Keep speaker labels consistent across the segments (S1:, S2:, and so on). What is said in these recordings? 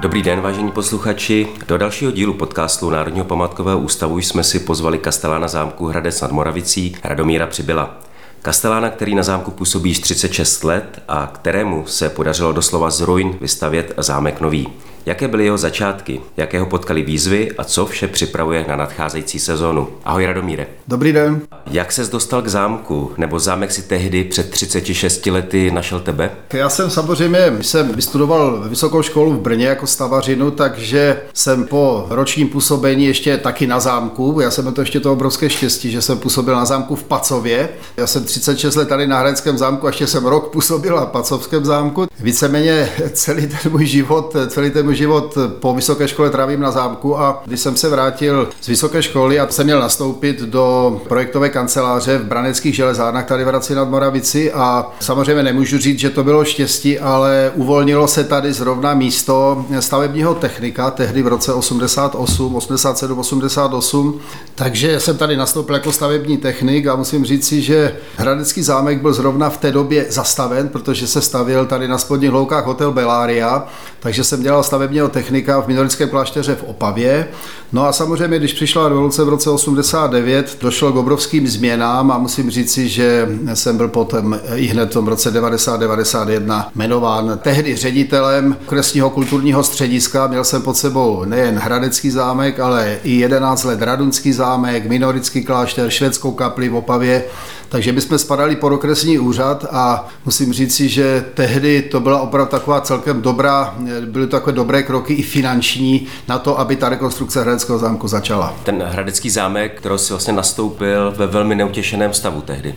S1: Dobrý den, vážení posluchači. Do dalšího dílu podcastu Národního památkového ústavu jsme si pozvali kastelána zámku Hradec nad Moravicí Radomíra Přibyla. Kastelána, který na zámku působí již 36 let a kterému se podařilo doslova z ruin vystavět zámek nový. Jaké byly jeho začátky, jaké ho potkali výzvy a co vše připravuje na nadcházející sezónu. Ahoj Radomíre.
S2: Dobrý den.
S1: Jak ses dostal k zámku, nebo zámek si tehdy před 36 lety našel tebe?
S2: Já jsem samozřejmě, jsem vystudoval vysokou školu v Brně jako stavařinu, takže jsem po ročním působení ještě taky na zámku. Já jsem to ještě to obrovské štěstí, že jsem působil na zámku v Pacově. Já jsem 36 let tady na Hradeckém zámku, a ještě jsem rok působil na Pacovském zámku. Víceméně celý ten můj život, celý ten život po vysoké škole trávím na zámku a když jsem se vrátil z vysoké školy a jsem měl nastoupit do projektové kanceláře v Braneckých železárnách tady v Hradci nad Moravici a samozřejmě nemůžu říct, že to bylo štěstí, ale uvolnilo se tady zrovna místo stavebního technika, tehdy v roce 88, 87, 88, takže jsem tady nastoupil jako stavební technik a musím říct si, že Hradecký zámek byl zrovna v té době zastaven, protože se stavil tady na spodních loukách hotel Bellaria, takže jsem dělal stavebního technika v Minorickém klášteře v Opavě. No a samozřejmě, když přišla revoluce v roce 89, došlo k obrovským změnám a musím říci, že jsem byl potom i hned v tom roce 90-91 jmenován tehdy ředitelem okresního kulturního střediska. Měl jsem pod sebou nejen Hradecký zámek, ale i 11 let Radunský zámek, Minorický klášter, švédskou kapli v Opavě. Takže my jsme spadali pod okresní úřad a musím říci, že tehdy to byla opravdu taková celkem dobrá, byly to takové dobré kroky i finanční na to, aby ta rekonstrukce Hradeckého zámku začala.
S1: Ten Hradecký zámek, který si vlastně nastoupil ve velmi neutěšeném stavu tehdy.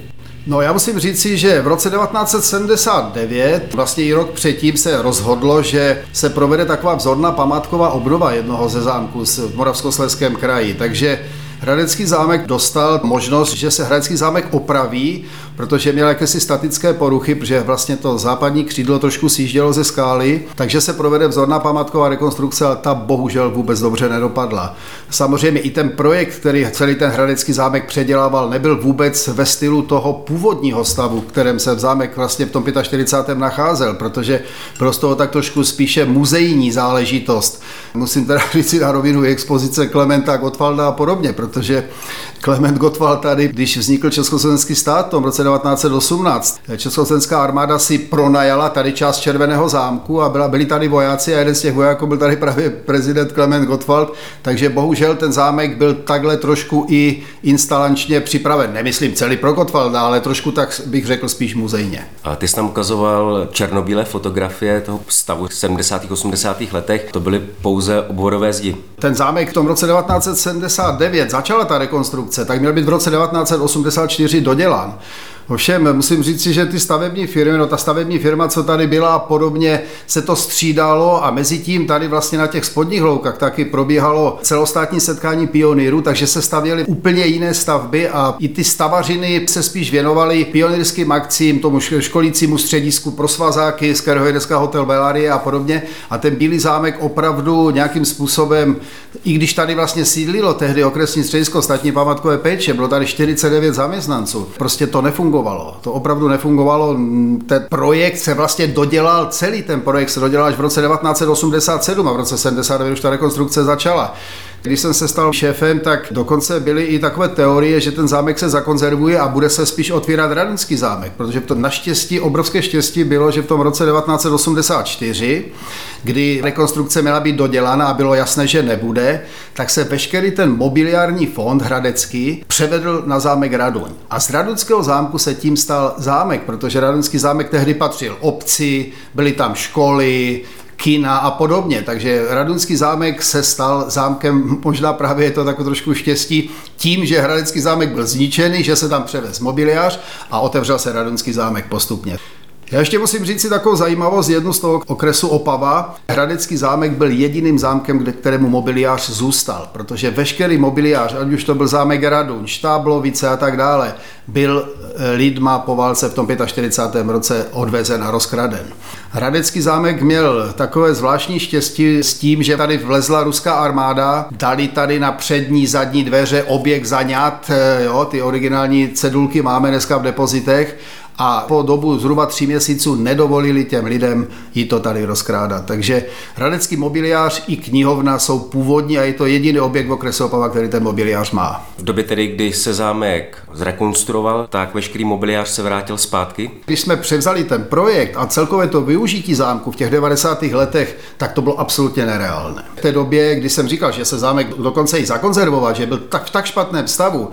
S2: No já musím říci, že v roce 1979, vlastně i rok předtím se rozhodlo, že se provede taková vzorná památková obnova jednoho ze zámků v Moravskoslezském kraji. Takže Hradecký zámek dostal možnost, že se Hradecký zámek opraví, protože měl jakési statické poruchy, protože vlastně to západní křídlo trošku sjíždělo ze skály, takže se provede vzorná památková rekonstrukce, ale ta bohužel vůbec dobře nedopadla. Samozřejmě i ten projekt, který celý ten Hradecký zámek předělával, nebyl vůbec ve stylu toho původního stavu, v kterém se v zámek vlastně v tom 45. nacházel, protože bylo z toho tak trošku spíše muzejní záležitost. Musím teda říct na rovinu expozice Klementa Gottwalda a podobně, protože Klement Gottwald tady, když vznikl Československý stát v tom roce 1918, Československá armáda si pronajala tady část Červeného zámku a byla, byli tady vojáci a jeden z těch vojáků byl tady právě prezident Klement Gottwald, takže bohužel ten zámek byl takhle trošku i instalančně připraven. Nemyslím celý pro Gottwalda, ale trošku tak bych řekl spíš muzejně.
S1: A ty jsi tam ukazoval černobílé fotografie toho stavu v 70. 80. letech. To byly pouze obvodové zdi.
S2: Ten zámek v tom roce 1979 začala ta rekonstrukce, tak měl být v roce 1984 dodělán. Ovšem, musím říct si, že ty stavební firmy, no ta stavební firma, co tady byla a podobně, se to střídalo a mezi tím tady vlastně na těch spodních loukách taky probíhalo celostátní setkání pionýrů, takže se stavěly úplně jiné stavby a i ty stavařiny se spíš věnovaly pionýrským akcím, tomu školícímu středisku pro svazáky, z kterého je dneska hotel Bellarie a podobně. A ten Bílý zámek opravdu nějakým způsobem, i když tady vlastně sídlilo tehdy okresní středisko státní památkové péče, bylo tady 49 zaměstnanců, prostě to nefungovalo nefungovalo. To opravdu nefungovalo. Ten projekt se vlastně dodělal, celý ten projekt se dodělal až v roce 1987 a v roce 79 už ta rekonstrukce začala. Když jsem se stal šéfem, tak dokonce byly i takové teorie, že ten zámek se zakonzervuje a bude se spíš otvírat Radunský zámek, protože to naštěstí, obrovské štěstí bylo, že v tom roce 1984, kdy rekonstrukce měla být dodělána a bylo jasné, že nebude, tak se veškerý ten mobiliární fond hradecký převedl na zámek Raduň. A z Radunského zámku se tím stal zámek, protože Radunský zámek tehdy patřil obci, byly tam školy, kina a podobně. Takže Radunský zámek se stal zámkem, možná právě je to takové trošku štěstí, tím, že Hradecký zámek byl zničený, že se tam převez mobiliář a otevřel se Radunský zámek postupně. Já ještě musím říct si takovou zajímavost jednu z toho okresu Opava. Hradecký zámek byl jediným zámkem, kde kterému mobiliář zůstal, protože veškerý mobiliář, ať už to byl zámek Raduň, Štáblovice a tak dále, byl eh, lidma po válce v tom 45. roce odvezen a rozkraden. Hradecký zámek měl takové zvláštní štěstí s tím, že tady vlezla ruská armáda, dali tady na přední, zadní dveře objekt zaňat, eh, jo, ty originální cedulky máme dneska v depozitech a po dobu zhruba tří měsíců nedovolili těm lidem jí to tady rozkrádat. Takže Hradecký mobiliář i knihovna jsou původní a je to jediný objekt v okrese Opava, který ten mobiliář má.
S1: V době tedy, kdy se zámek zrekonstruoval, tak veškerý mobiliář se vrátil zpátky?
S2: Když jsme převzali ten projekt a celkové to využití zámku v těch 90. letech, tak to bylo absolutně nereálné. V té době, kdy jsem říkal, že se zámek dokonce i zakonzervovat, že byl tak v tak špatném stavu,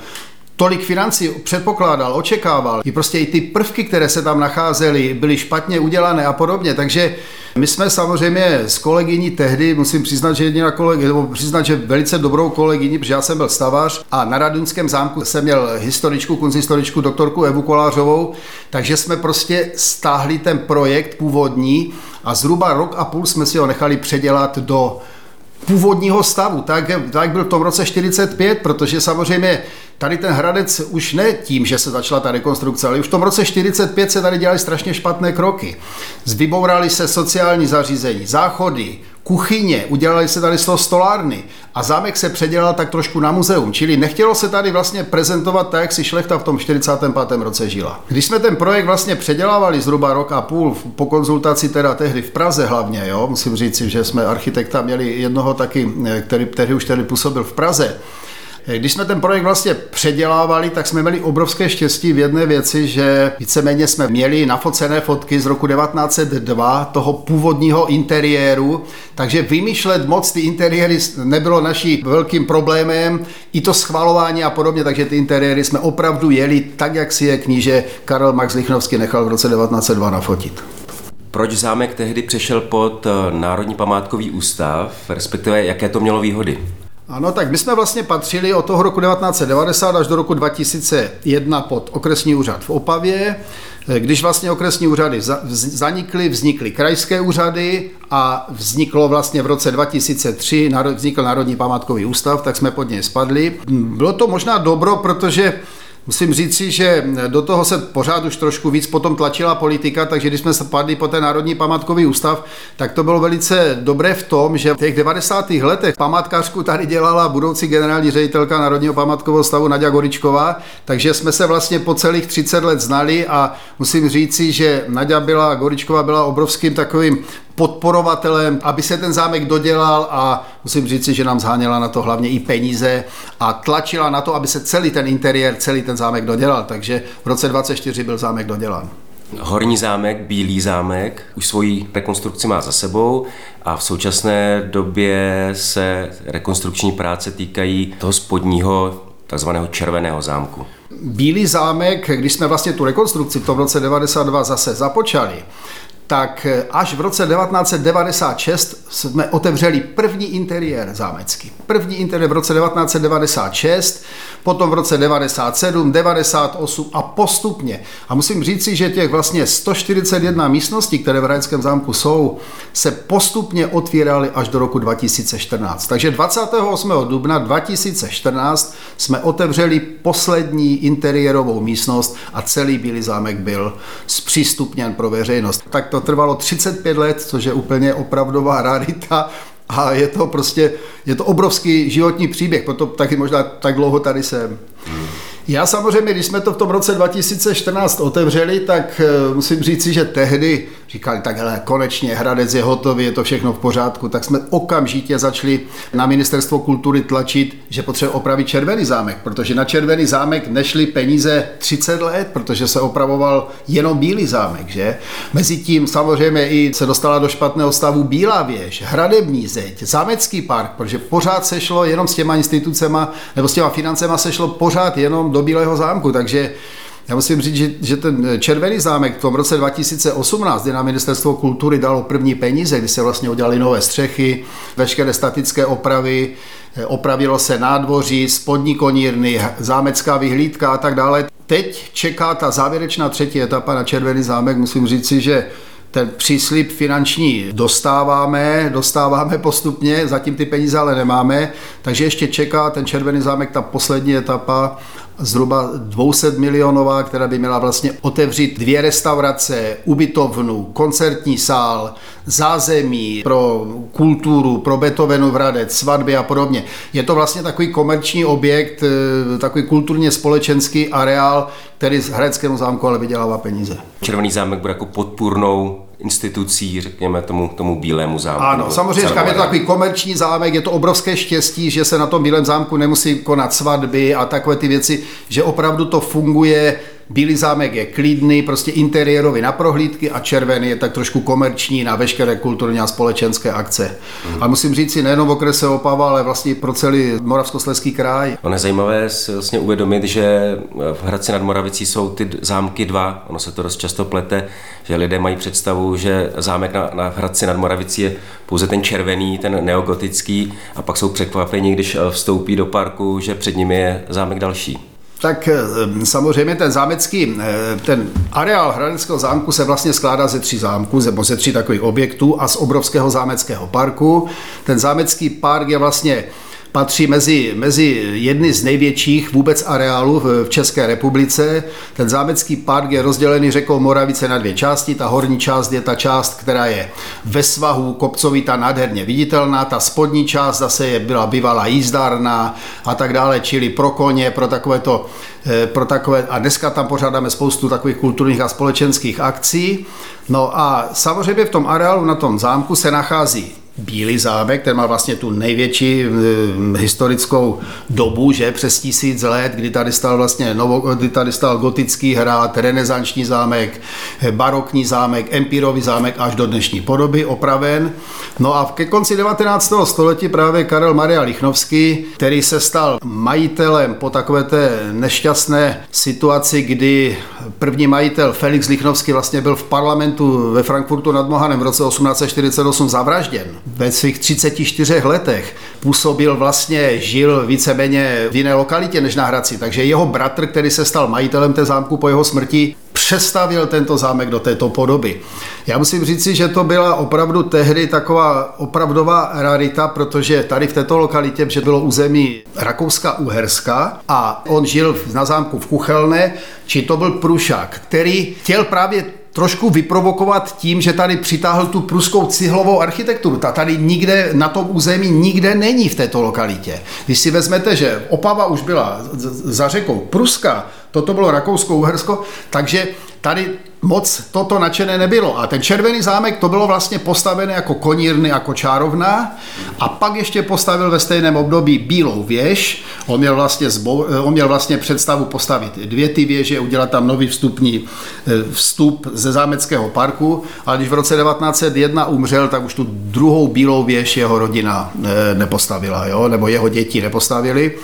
S2: tolik financí předpokládal, očekával. I prostě i ty prvky, které se tam nacházely, byly špatně udělané a podobně. Takže my jsme samozřejmě s kolegyní tehdy, musím přiznat, že jediná kolegy, nebo přiznat, že velice dobrou kolegyni, protože já jsem byl stavař a na Radunském zámku jsem měl historičku, kunzhistoričku doktorku Evu Kolářovou, takže jsme prostě stáhli ten projekt původní a zhruba rok a půl jsme si ho nechali předělat do původního stavu, tak, tak byl v tom roce 45, protože samozřejmě tady ten Hradec už ne tím, že se začala ta rekonstrukce, ale už v tom roce 45 se tady dělali strašně špatné kroky. Vybourali se sociální zařízení, záchody, kuchyně, udělali se tady z toho stolárny a zámek se předělal tak trošku na muzeum, čili nechtělo se tady vlastně prezentovat tak, jak si šlechta v tom 45. roce žila. Když jsme ten projekt vlastně předělávali zhruba rok a půl, po konzultaci teda tehdy v Praze hlavně, jo, musím říct, že jsme architekta měli jednoho taky, který tehdy už tady působil v Praze, když jsme ten projekt vlastně předělávali, tak jsme měli obrovské štěstí v jedné věci, že víceméně jsme měli nafocené fotky z roku 1902 toho původního interiéru, takže vymýšlet moc ty interiéry nebylo naší velkým problémem, i to schvalování a podobně, takže ty interiéry jsme opravdu jeli tak, jak si je kníže Karel Max Lichnovský nechal v roce 1902 nafotit.
S1: Proč zámek tehdy přešel pod eh, Národní památkový ústav, respektive jaké to mělo výhody?
S2: Ano, tak my jsme vlastně patřili od toho roku 1990 až do roku 2001 pod okresní úřad v Opavě. Když vlastně okresní úřady zanikly, vznikly krajské úřady a vzniklo vlastně v roce 2003, vznikl Národní památkový ústav, tak jsme pod něj spadli. Bylo to možná dobro, protože Musím říci, že do toho se pořád už trošku víc potom tlačila politika, takže když jsme spadli po ten Národní památkový ústav, tak to bylo velice dobré v tom, že v těch 90. letech památkářku tady dělala budoucí generální ředitelka Národního památkového stavu Nadia Goričková, takže jsme se vlastně po celých 30 let znali a musím říci, že Nadia byla, Goričková byla obrovským takovým podporovatelem, aby se ten zámek dodělal a musím říci, že nám zháněla na to hlavně i peníze a tlačila na to, aby se celý ten interiér, celý ten zámek dodělal. Takže v roce 24 byl zámek dodělán.
S1: Horní zámek, Bílý zámek, už svoji rekonstrukci má za sebou a v současné době se rekonstrukční práce týkají toho spodního takzvaného červeného zámku.
S2: Bílý zámek, když jsme vlastně tu rekonstrukci v tom roce 92 zase započali, tak eh, až v roce 1996 jsme otevřeli první interiér zámecký. První interiér v roce 1996, potom v roce 97, 98 a postupně. A musím říci, že těch vlastně 141 místností, které v Hradeckém zámku jsou, se postupně otvíraly až do roku 2014. Takže 28. dubna 2014 jsme otevřeli poslední interiérovou místnost a celý Bílý zámek byl zpřístupněn pro veřejnost. Tak to trvalo 35 let, což je úplně opravdová rarita a je to prostě, je to obrovský životní příběh, proto taky možná tak dlouho tady jsem. Hmm. Já samozřejmě, když jsme to v tom roce 2014 otevřeli, tak eh, musím říci, že tehdy říkali, tak hele, konečně Hradec je hotový, je to všechno v pořádku, tak jsme okamžitě začali na ministerstvo kultury tlačit, že potřebuje opravit Červený zámek, protože na Červený zámek nešly peníze 30 let, protože se opravoval jenom Bílý zámek, že? Mezitím samozřejmě i se dostala do špatného stavu Bílá věž, Hradební zeď, Zámecký park, protože pořád se šlo jenom s těma institucema nebo s těma financema se šlo pořád jenom do Bílého zámku, takže já musím říct, že, že ten červený zámek v tom roce 2018, kdy na ministerstvo kultury dalo první peníze, kdy se vlastně udělali nové střechy, veškeré statické opravy, eh, opravilo se nádvoří, spodní konírny, zámecká vyhlídka a tak dále. Teď čeká ta závěrečná třetí etapa na Červený zámek. Musím říci, že ten příslip finanční dostáváme, dostáváme postupně, zatím ty peníze ale nemáme, takže ještě čeká ten Červený zámek, ta poslední etapa zhruba 200 milionová, která by měla vlastně otevřít dvě restaurace, ubytovnu, koncertní sál, zázemí pro kulturu, pro Beethovenův Hradec, svatby a podobně. Je to vlastně takový komerční objekt, eh, takový kulturně společenský areál, který z Hradeckému zámku ale vydělává peníze.
S1: Červený zámek bude jako podpůrnou institucí, řekněme, tomu, tomu bílému zámku.
S2: Ano, samozřejmě říkám, je to takový komerční zámek, je to obrovské štěstí, že se na tom bílém zámku nemusí konat svatby a takové ty věci, že opravdu to funguje Bílý zámek je klidný, prostě interiérový na prohlídky a červený je tak trošku komerční na veškeré kulturní a společenské akce. Mm. A musím říct si nejenom v okrese Opava, ale vlastně pro celý Moravskoslezský kraj.
S1: Ono je zajímavé si vlastně uvědomit, že v Hradci nad Moravicí jsou ty zámky dva. Ono se to dost často plete, že lidé mají představu, že zámek na, na Hradci nad Moravicí je pouze ten červený, ten neogotický a pak jsou překvapeni, když vstoupí do parku, že před nimi je zámek další.
S2: Tak eh, samozřejmě ten zámecký, eh, ten areál Hradeckého zámku se vlastně skládá ze tří zámků, nebo ze tří takových objektů a z obrovského zámeckého parku. Ten zámecký park je vlastně patří mezi, mezi jedny z největších vůbec areálů v, v České republice. Ten zámecký park je rozdělený řekou Moravice na dvě části. Ta horní část je ta část, která je ve svahu kopcovita nádherně viditelná. Ta spodní část zase je, byla bývalá jízdárna a tak dále, čili pro koně, pro takové to eh, pro takové, a dneska tam pořádáme spoustu takových kulturních a společenských akcí. No a samozřejmě v tom areálu na tom zámku se nachází Bílý zámek, ten má vlastně tu největší hm, historickou dobu, že přes tisíc let, kdy tady stal vlastně novo, kdy tady stal gotický hrad, renesanční zámek, barokní zámek, empírový zámek až do dnešní podoby, opraven. No a ke konci 19. století právě Karel Maria Lichnovský, který se stal majitelem po takové té nešťastné situaci, kdy první majitel Felix Lichnovský vlastně byl v parlamentu ve Frankfurtu nad Mohanem v roce 1848 zavražděn ve svých 34 letech působil vlastně, žil víceméně v jiné lokalitě než na Hradci, takže jeho bratr, který se stal majitelem té zámku po jeho smrti, přestavil tento zámek do této podoby. Já musím říci, že to byla opravdu tehdy taková opravdová rarita, protože tady v této lokalitě, že bylo území Rakouska-Uherska a on žil na zámku v Kuchelné, či to byl Prušák, který chtěl právě trošku vyprovokovat tím, že tady přitáhl tu pruskou cihlovou architekturu. Ta tady nikde na tom území nikde není v této lokalitě. Když si vezmete, že Opava už byla za řekou Pruska, toto bylo Rakousko-Uhersko, takže tady moc toto nadšené nebylo. A ten červený zámek to bylo vlastně postavené jako konírny, jako čárovna a pak ještě postavil ve stejném období bílou věž. On měl vlastně, zbo, on měl vlastně představu postavit dvě ty věže, udělat tam nový vstupní eh, vstup ze zámeckého parku, ale když v roce 1901 umřel, tak už tu druhou bílou věž jeho rodina eh, nepostavila, jo? nebo jeho děti nepostavili.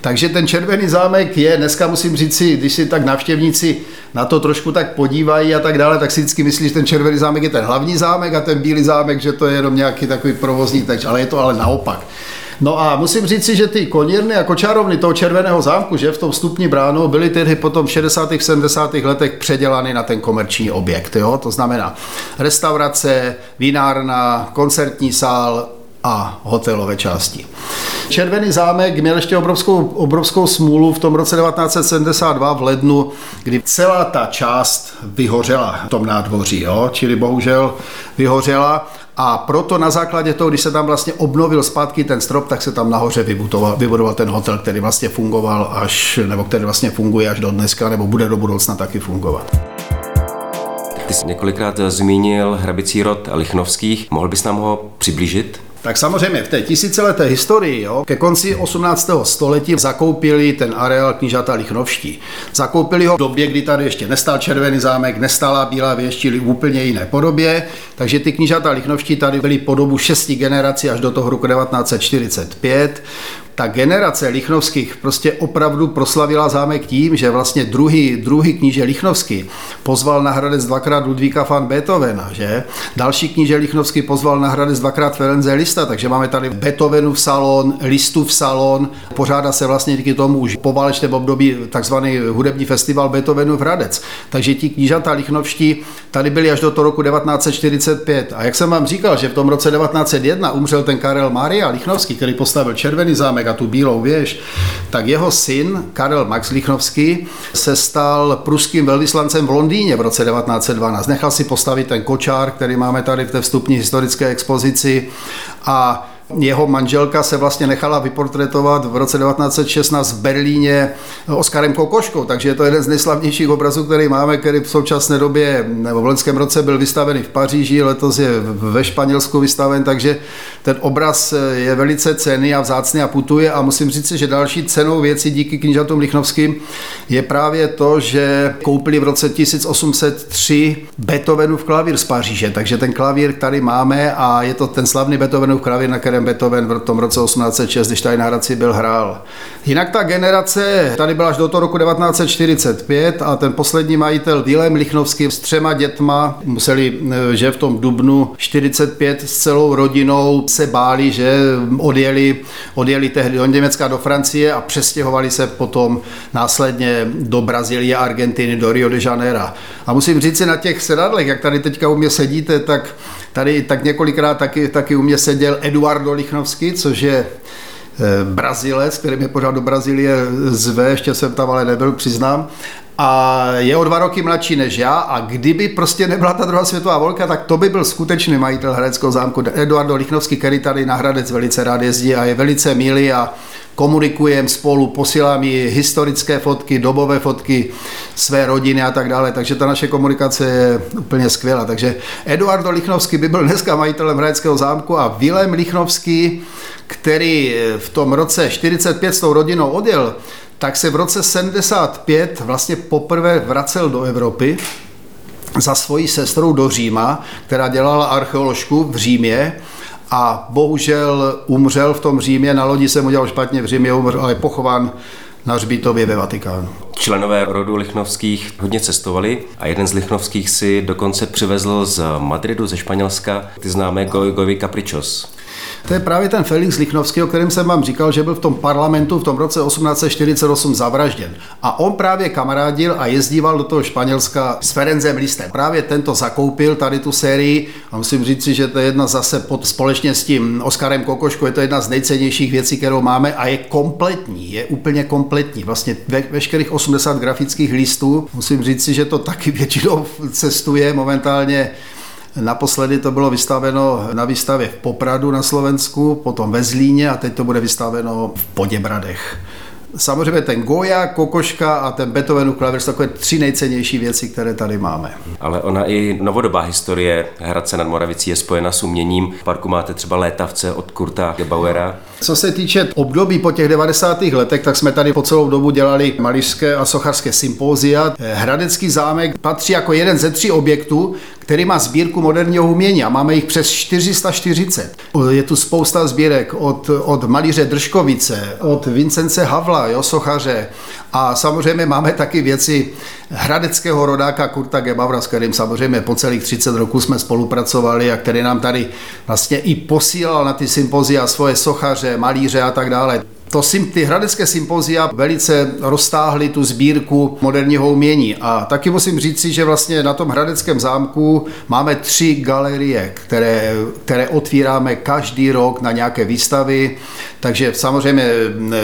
S2: Takže ten červený zámek je, dneska musím říct si, když si tak navštěvníci na to trošku tak podívají a tak dále, tak si vždycky myslí, že ten červený zámek je ten hlavní zámek a ten bílý zámek, že to je jenom nějaký takový provozní teč, ale je to ale naopak. No a musím říct si, že ty konírny a kočárovny toho červeného zámku, že v tom vstupní bránu, byly tedy potom v 60. 70. letech předělány na ten komerční objekt. Jo? To znamená restaurace, vinárna, koncertní sál, a hotelové části. Červený zámek měl ještě obrovskou, obrovskou smůlu v tom roce 1972 v lednu, kdy celá ta část vyhořela v tom nádvoří, jo? čili bohužel vyhořela a proto na základě toho, když se tam vlastně obnovil zpátky ten strop, tak se tam nahoře vybudoval, vybudoval ten hotel, který vlastně fungoval až, nebo který vlastně funguje až do dneska, nebo bude do budoucna taky fungovat.
S1: Ty jsi několikrát zmínil hrabicí rod Lichnovských. Mohl bys nám ho přiblížit?
S2: Tak samozřejmě v té tisícileté historii, jo, ke konci 18. století zakoupili ten areál knížata Lichnovští. Zakoupili ho v době, kdy tady ještě nestal červený zámek, nestala bílá věž, čili v úplně jiné podobě. Takže ty knížata Lichnovští tady byly po dobu šesti generací až do toho roku 1945 ta generace Lichnovských prostě opravdu proslavila zámek tím, že vlastně druhý, druhý kníže Lichnovský pozval na Hradec dvakrát Ludvíka van Beethovena, že? Další kníže Lichnovský pozval na Hradec dvakrát Ferenze Lista, takže máme tady Beethovenův salon, Listův salon, pořádá se vlastně díky tomu už po válečném období takzvaný hudební festival Beethovenův Hradec. Takže ti knížata Lichnovští tady byli až do toho roku 1945. A jak jsem vám říkal, že v tom roce 1901 umřel ten Karel Maria Lichnovský, který postavil Červený zámek, a tu bílou věž, tak jeho syn Karel Max Lichnovský se stal pruským velvyslancem v Londýně v roce 1912. Nechal si postavit ten kočár, který máme tady v té vstupní historické expozici a jeho manželka se vlastně nechala vyportretovat v roce 1916 v Berlíně Oskarem Kokoškou, takže je to jeden z nejslavnějších obrazů, který máme, který v současné době nebo v loňském roce byl vystavený v Paříži, letos je ve Španělsku vystaven, takže ten obraz je velice cený a vzácný a putuje a musím říct, že další cenou věci díky knížatům Lichnovským je právě to, že koupili v roce 1803 Beethovenův klavír z Paříže, takže ten klavír tady máme a je to ten slavný Beethovenův klavír, na kterém Beethoven v tom roce 1806, když tady na Hradci byl, hrál. Jinak ta generace tady byla až do toho roku 1945 a ten poslední majitel Vilém Lichnovský s třema dětma museli, eh, že v tom dubnu 45 s celou rodinou se báli, že odjeli, odjeli tehdy do Německa, do Francie a přestěhovali se potom následně do Brazílie, Argentiny, do Rio de Janeiro. A musím říct si na těch sedadlech, jak tady teďka u mě sedíte, tak Tady tak několikrát taky, taky u mě seděl Eduardo Lichnovský, což je Brazilec, který mě pořád do Brazílie zve, ještě jsem tam ale nebyl, přiznám. A je o dva roky mladší než já a kdyby prostě nebyla ta druhá světová volka, tak to by byl skutečný majitel Hradeckého zámku. Eduardo Lichnovský, který tady na Hradec velice rád jezdí a je velice milý a komunikujeme spolu, posílám jí historické fotky, dobové fotky své rodiny a tak dále, takže ta naše komunikace je úplně skvělá. Takže Eduardo Lichnovský by byl dneska majitelem Hradeckého zámku a Vilém Lichnovský, který v tom roce 45 s tou rodinou odjel, tak se v roce 75 vlastně poprvé vracel do Evropy za svojí sestrou do Říma, která dělala archeoložku v Římě a bohužel umřel v tom Římě, na lodi jsem udělal špatně v Římě, umřel, ale je pochován na hřbitově ve Vatikánu.
S1: Členové rodu Lichnovských hodně cestovali a jeden z Lichnovských si dokonce přivezl z Madridu, ze Španělska, ty známé Goy Caprichos.
S2: To je právě ten Felix Lichnovský, o kterém jsem vám říkal, že byl v tom parlamentu v tom roce 1848 zavražděn. A on právě kamarádil a jezdíval do toho Španělska s Ferenzem Listem. Právě tento zakoupil tady tu sérii a musím říct si, že to je jedna zase pod, společně s tím Oskarem Kokoškou, je to jedna z nejcennějších věcí, kterou máme a je kompletní, je úplně kompletní. Vlastně ve, veškerých 80 grafických listů, musím říct si, že to taky většinou cestuje momentálně Naposledy to bylo vystaveno na výstavě v Popradu na Slovensku, potom ve Zlíně a teď to bude vystaveno v Poděbradech. Samozřejmě ten Goya, Kokoška a ten Beethovenův klavír jsou takové tři nejcennější věci, které tady máme.
S1: Ale ona i novodobá historie Hradce nad Moravicí je spojena s uměním. V parku máte třeba létavce od Kurta Gebauera.
S2: Co se týče období po těch 90. letech, tak jsme tady po celou dobu dělali malířské a sochařské sympózia. Hradecký zámek patří jako jeden ze tří objektů, který má sbírku moderního umění a máme jich přes 440. Je tu spousta sbírek od, od malíře Držkovice, od Vincence Havla, jo, sochaře a samozřejmě máme taky věci hradeckého rodáka Kurta Gebavra, s kterým samozřejmě po celých 30 roků jsme spolupracovali a který nám tady vlastně i posílal na ty sympozia svoje sochaře, malíře a tak dále. To, ty hradecké sympozia velice roztáhly tu sbírku moderního umění. A taky musím říci, že vlastně na tom hradeckém zámku máme tři galerie, které, které otvíráme každý rok na nějaké výstavy, takže samozřejmě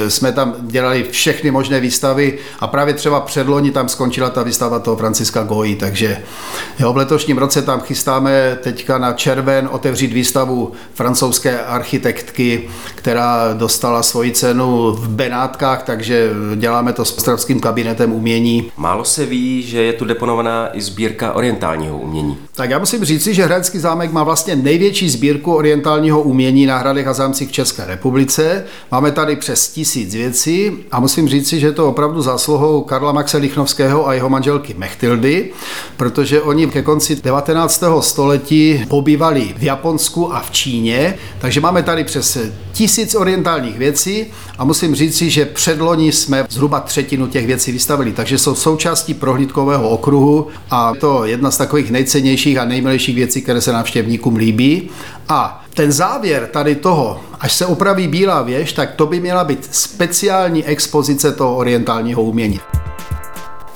S2: jsme tam dělali všechny možné výstavy a právě třeba předloni tam skončila ta výstava toho Franciska Goji, takže jo, v letošním roce tam chystáme teďka na červen otevřít výstavu francouzské architektky, která dostala svoji cenu scénu v Benátkách, takže děláme to s ostravským kabinetem umění.
S1: Málo se ví, že je tu deponovaná i sbírka orientálního umění.
S2: Tak já musím říci, že Hradecký zámek má vlastně největší sbírku orientálního umění na hradech a zámcích v České republice. Máme tady přes tisíc věcí a musím říci, že je to opravdu zásluhou Karla Maxe Lichnovského a jeho manželky Mechtildy, protože oni ke konci 19. století pobývali v Japonsku a v Číně, takže máme tady přes tisíc orientálních věcí a musím říct si, že předloni jsme zhruba třetinu těch věcí vystavili, takže jsou součástí prohlídkového okruhu a to je jedna z takových nejcennějších a nejmilejších věcí, které se návštěvníkům líbí. A ten závěr tady toho, až se opraví bílá věž, tak to by měla být speciální expozice toho orientálního umění.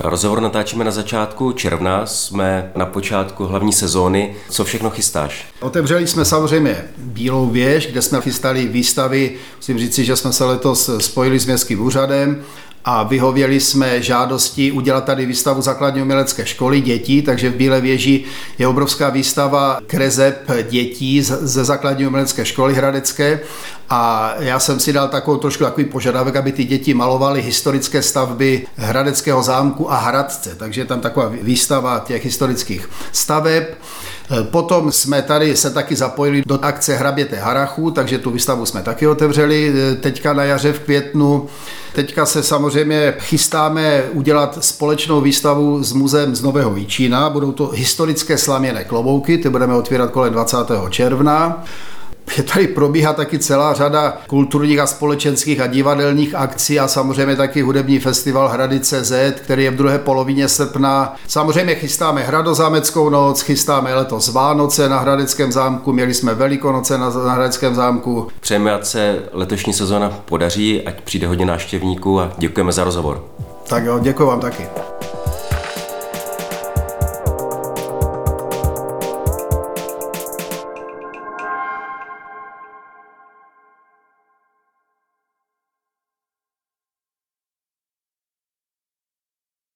S1: Rozhovor natáčíme na začátku června, jsme na počátku hlavní sezóny. Co všechno chystáš?
S2: Otevřeli jsme samozřejmě Bílou věž, kde jsme chystali výstavy. Musím říci, že jsme se letos spojili s městským úřadem a vyhověli jsme žádosti udělat tady výstavu základní umělecké školy dětí, takže v Bílé věži je obrovská výstava krezeb dětí ze základní umělecké školy hradecké a já jsem si dal takovou trošku takový požadavek, aby ty děti malovaly historické stavby Hradeckého zámku a Hradce, takže je tam taková výstava těch historických staveb. Potom jsme tady se taky zapojili do akce Hraběte Harachu, takže tu výstavu jsme taky otevřeli teďka na jaře v květnu. Teďka se samozřejmě chystáme udělat společnou výstavu s muzeem z Nového Jíčína. Budou to historické slaměné klobouky, ty budeme otvírat kolem 20. června je tady probíhá taky celá řada kulturních a společenských a divadelních akcí a samozřejmě taky hudební festival Hrady CZ, který je v druhé polovině srpna. Samozřejmě chystáme Hradozámeckou noc, chystáme letos Vánoce na Hradeckém zámku, měli jsme Velikonoce na, na Hradeckém zámku.
S1: Přejeme, ať se letošní sezóna podaří, ať přijde hodně návštěvníků a děkujeme za rozhovor.
S2: Tak jo, děkuji vám taky.